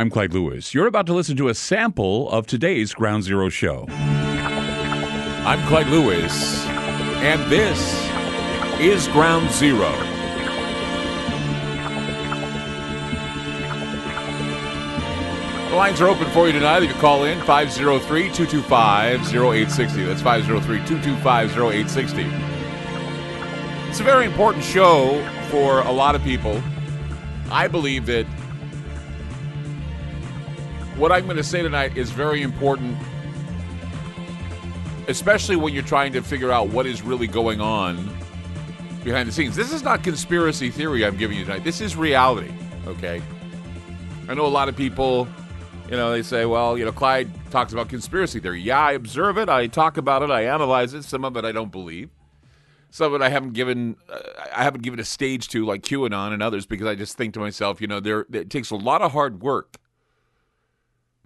I'm Clyde Lewis. You're about to listen to a sample of today's Ground Zero show. I'm Clyde Lewis, and this is Ground Zero. The lines are open for you tonight. You call in 503 225 0860. That's 503 225 0860. It's a very important show for a lot of people. I believe that what I'm going to say tonight is very important, especially when you're trying to figure out what is really going on behind the scenes. This is not conspiracy theory I'm giving you tonight. This is reality, okay? I know a lot of people, you know, they say, well, you know, Clyde talks about conspiracy theory. Yeah, I observe it, I talk about it, I analyze it. Some of it I don't believe. Some of it I haven't given, uh, I haven't given a stage to, like QAnon and others, because I just think to myself, you know, there it takes a lot of hard work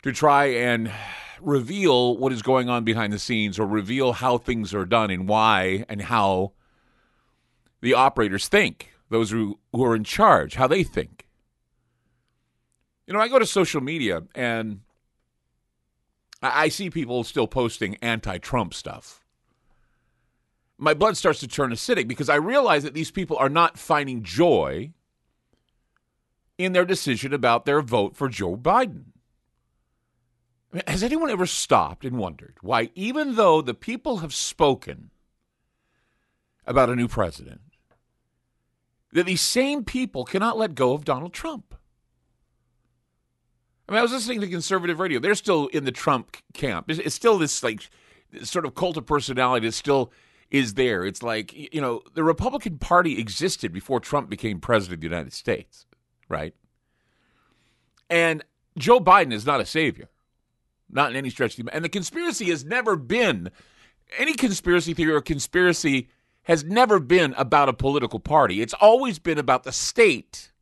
to try and reveal what is going on behind the scenes or reveal how things are done and why and how the operators think, those who, who are in charge, how they think. You know, I go to social media and I, I see people still posting anti Trump stuff. My blood starts to turn acidic because I realize that these people are not finding joy in their decision about their vote for Joe Biden. Has anyone ever stopped and wondered why, even though the people have spoken about a new president, that these same people cannot let go of Donald Trump? I mean, I was listening to conservative radio. They're still in the Trump camp. It's, it's still this like sort of cult of personality that still is there. It's like you know the Republican Party existed before Trump became president of the United States, right? And Joe Biden is not a savior not in any stretch. Of the. And the conspiracy has never been any conspiracy theory or conspiracy has never been about a political party. It's always been about the state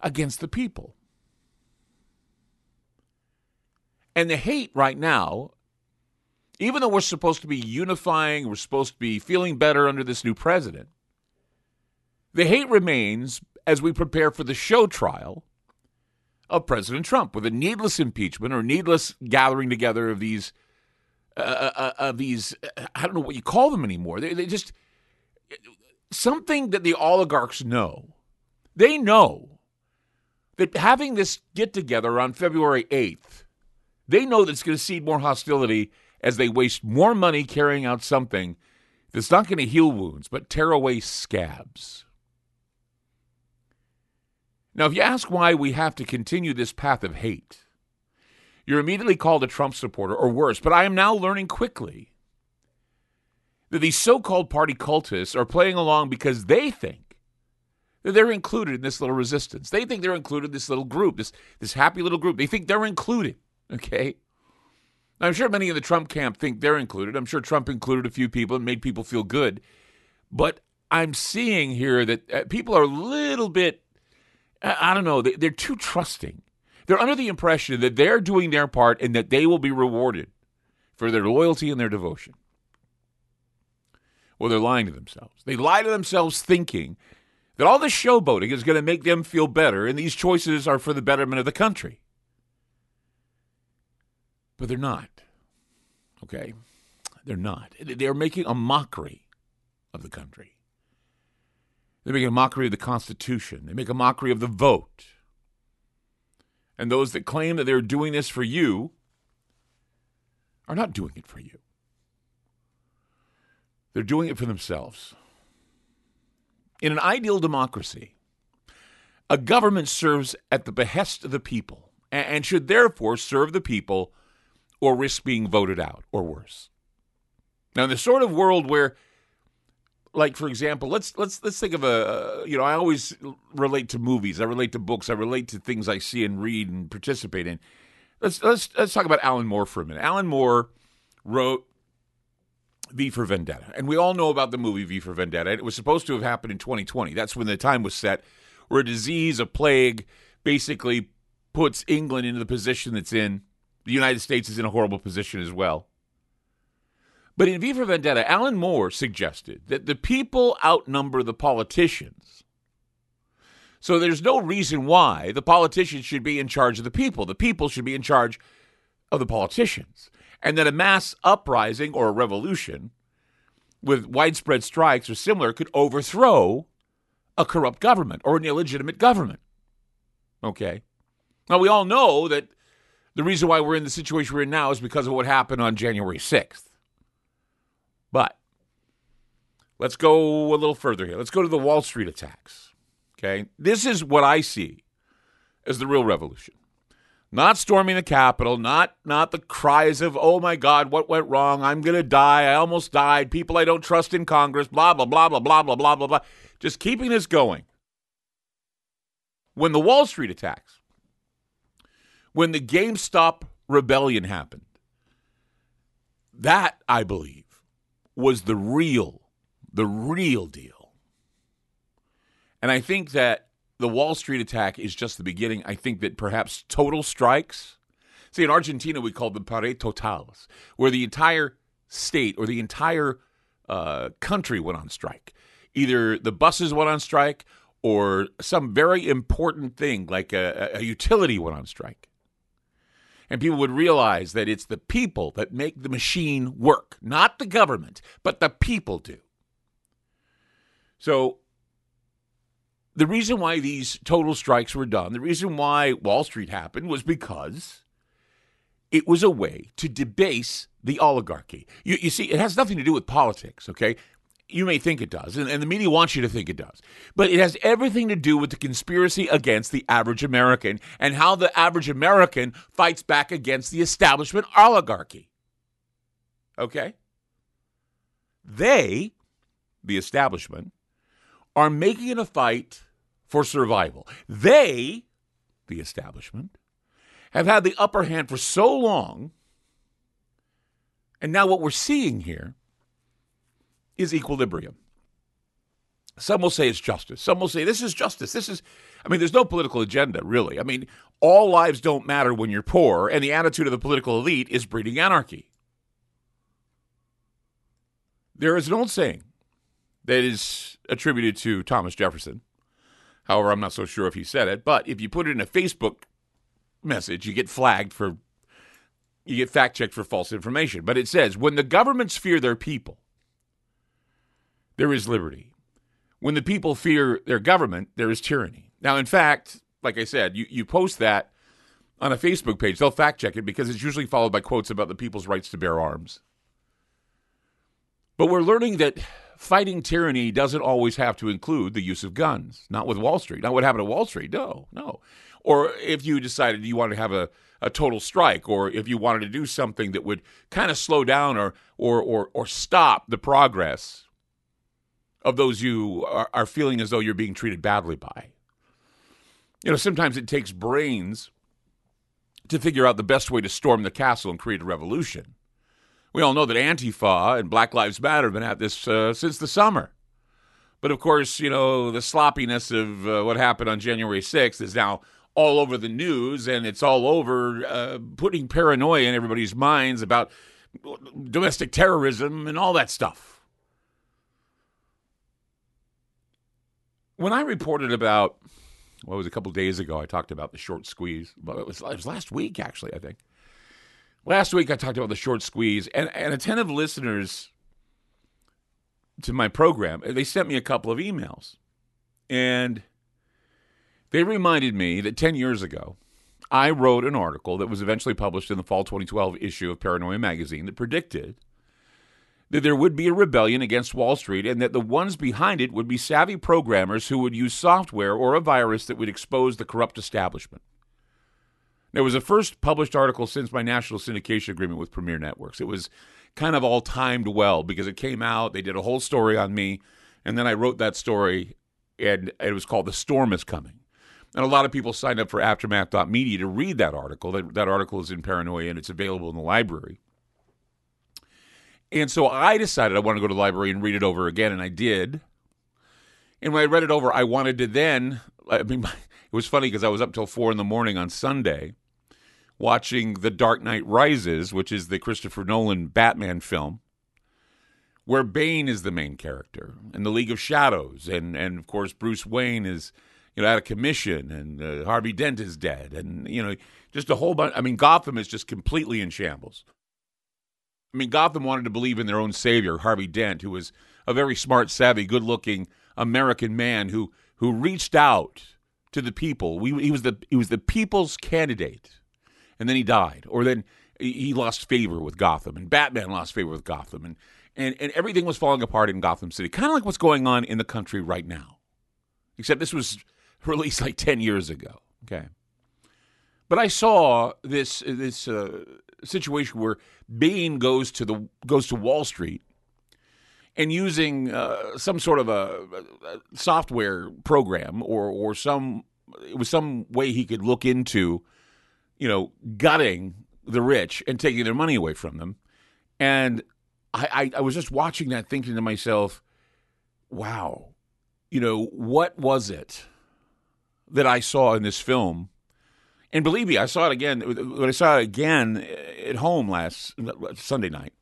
against the people. And the hate right now, even though we're supposed to be unifying, we're supposed to be feeling better under this new president, the hate remains as we prepare for the show trial of President Trump with a needless impeachment or needless gathering together of these uh, uh, uh, of these I don't know what you call them anymore. They, they just something that the oligarchs know. They know that having this get together on February 8th, they know that it's going to seed more hostility as they waste more money carrying out something that's not going to heal wounds but tear away scabs. Now, if you ask why we have to continue this path of hate, you're immediately called a Trump supporter or worse. But I am now learning quickly that these so called party cultists are playing along because they think that they're included in this little resistance. They think they're included in this little group, this, this happy little group. They think they're included, okay? I'm sure many in the Trump camp think they're included. I'm sure Trump included a few people and made people feel good. But I'm seeing here that uh, people are a little bit I don't know. They're too trusting. They're under the impression that they're doing their part and that they will be rewarded for their loyalty and their devotion. Well, they're lying to themselves. They lie to themselves thinking that all this showboating is going to make them feel better and these choices are for the betterment of the country. But they're not. Okay? They're not. They're making a mockery of the country. They make a mockery of the Constitution. They make a mockery of the vote. And those that claim that they're doing this for you are not doing it for you. They're doing it for themselves. In an ideal democracy, a government serves at the behest of the people and should therefore serve the people or risk being voted out or worse. Now, in the sort of world where like for example, let's let's let's think of a you know I always relate to movies, I relate to books, I relate to things I see and read and participate in. Let's let's let's talk about Alan Moore for a minute. Alan Moore wrote V for Vendetta, and we all know about the movie V for Vendetta. It was supposed to have happened in 2020. That's when the time was set, where a disease, a plague, basically puts England into the position that's in. The United States is in a horrible position as well. But in V for Vendetta, Alan Moore suggested that the people outnumber the politicians. So there's no reason why the politicians should be in charge of the people. The people should be in charge of the politicians. And that a mass uprising or a revolution with widespread strikes or similar could overthrow a corrupt government or an illegitimate government. Okay. Now, we all know that the reason why we're in the situation we're in now is because of what happened on January 6th. But let's go a little further here. Let's go to the Wall Street attacks. Okay. This is what I see as the real revolution. Not storming the Capitol, not not the cries of "Oh my God, what went wrong? I'm gonna die. I almost died. People I don't trust in Congress." Blah blah blah blah blah blah blah blah blah. Just keeping this going. When the Wall Street attacks, when the GameStop rebellion happened, that I believe was the real, the real deal. And I think that the Wall Street attack is just the beginning. I think that perhaps total strikes. See, in Argentina, we call them pares totales, where the entire state or the entire uh, country went on strike. Either the buses went on strike or some very important thing like a, a utility went on strike. And people would realize that it's the people that make the machine work, not the government, but the people do. So the reason why these total strikes were done, the reason why Wall Street happened was because it was a way to debase the oligarchy. You, you, see, it has nothing to do with politics, okay? You may think it does, and, and the media wants you to think it does. But it has everything to do with the conspiracy against the average American and how the average American fights back against the establishment oligarchy. Okay? They, the establishment, are making it a fight for survival. They, the establishment, have had the upper hand for so long. And now what we're seeing here is equilibrium. Some will say it's justice. Some will say this is justice. This is, I mean, there's no political agenda, really. I mean, all lives don't matter when you're poor, and the attitude of the political elite is breeding anarchy. There is an old saying that is attributed to Thomas Jefferson However, I'm not so sure if he said it, but if you put it in a Facebook message, you get flagged for, you get fact checked for false information. But it says, when the governments fear their people, there is liberty. When the people fear their government, there is tyranny. Now, in fact, like I said, you, you post that on a Facebook page, they'll fact check it because it's usually followed by quotes about the people's rights to bear arms. But we're learning that fighting tyranny doesn't always have to include the use of guns. Not with Wall Street. Not what happened to Wall Street. No, no. Or if you decided you wanted to have a, a total strike, or if you wanted to do something that would kind of slow down or or or, or stop the progress of those you are, are feeling as though you're being treated badly by. You know, sometimes it takes brains to figure out the best way to storm the castle and create a revolution. We all know that Antifa and Black Lives Matter have been at this uh, since the summer. But of course, you know, the sloppiness of uh, what happened on January 6th is now all over the news, and it's all over uh, putting paranoia in everybody's minds about domestic terrorism and all that stuff. When I reported about, what well, was a couple days ago, I talked about the short squeeze. Well, it was, it was last week, actually, I think. Last week I talked about the short squeeze, and, and attentive listeners to my program, they sent me a couple of emails. And they reminded me that 10 years ago, I wrote an article that was eventually published in the fall 2012 issue of Paranoia magazine that predicted that there would be a rebellion against Wall Street and that the ones behind it would be savvy programmers who would use software or a virus that would expose the corrupt establishment. It was the first published article since my national syndication agreement with Premiere Networks. It was kind of all timed well because it came out, they did a whole story on me, and then I wrote that story, and it was called The Storm is Coming. And a lot of people signed up for aftermath.media to read that article. That, that article is in Paranoia and it's available in the library. And so I decided I wanted to go to the library and read it over again, and I did. And when I read it over, I wanted to then, I mean, it was funny because I was up till four in the morning on Sunday watching The Dark Knight Rises, which is the Christopher Nolan Batman film, where Bane is the main character, and the League of Shadows, and and of course Bruce Wayne is you know, out of commission, and uh, Harvey Dent is dead, and you know, just a whole bunch. I mean, Gotham is just completely in shambles. I mean, Gotham wanted to believe in their own savior, Harvey Dent, who was a very smart, savvy, good-looking American man who who reached out to the people. We, he was the he was the people's candidate, and then he died, or then he lost favor with Gotham, and Batman lost favor with Gotham, and and, and everything was falling apart in Gotham City, kind of like what's going on in the country right now. Except this was released like ten years ago. Okay, but I saw this this uh, situation where Bane goes to the goes to Wall Street and using uh, some sort of a, a, software program or or some it was some way he could look into, you know, gutting the rich and taking their money away from them. And I, I, I was just watching that, thinking to myself, wow, you know, what was it that I saw in this film? And believe me, I saw it again when I saw it again uh, at home last uh, Sunday night.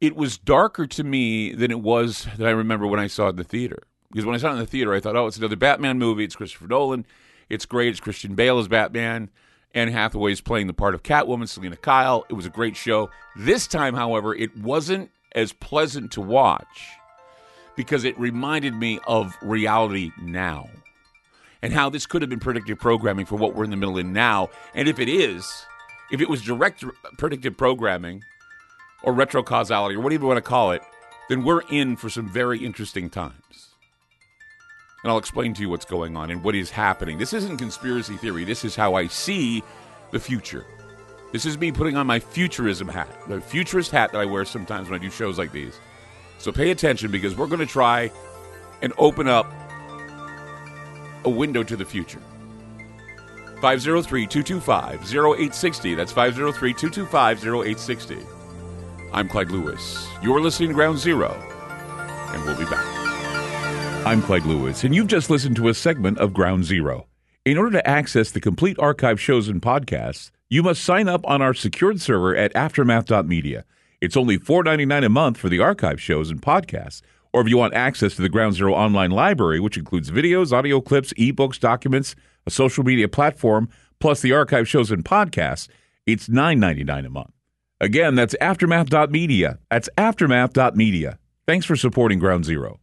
It was darker to me than it was that I remember when I saw it in the theater. Because when I saw it in the theater, I thought, oh, it's another Batman movie. It's Christopher Nolan. It's great. It's Christian Bale as Batman. Anne Hathaway is playing the part of Catwoman, Selina Kyle. It was a great show. This time, however, it wasn't as pleasant to watch because it reminded me of reality now and how this could have been predictive programming for what we're in the middle of now. And if it is, if it was direct predictive programming or retro causality or whatever you want to call it, then we're in for some very interesting times and I'll explain to you what's going on and what is happening. This isn't conspiracy theory. This is how I see the future. This is me putting on my futurism hat, the futurist hat that I wear sometimes when I do shows like these. So pay attention because we're going to try and open up a window to the future. 503 225 0860. That's 503 225 0860. I'm Clyde Lewis. You're listening to Ground Zero, and we'll be back. I'm Clyde Lewis, and you've just listened to a segment of Ground Zero. In order to access the complete archive shows and podcasts, you must sign up on our secured server at aftermath.media. It's only $4.99 a month for the archive shows and podcasts. Or if you want access to the Ground Zero online library, which includes videos, audio clips, ebooks, documents, a social media platform, plus the archive shows and podcasts, it's $9.99 a month. Again, that's aftermath.media. That's aftermath.media. Thanks for supporting Ground Zero.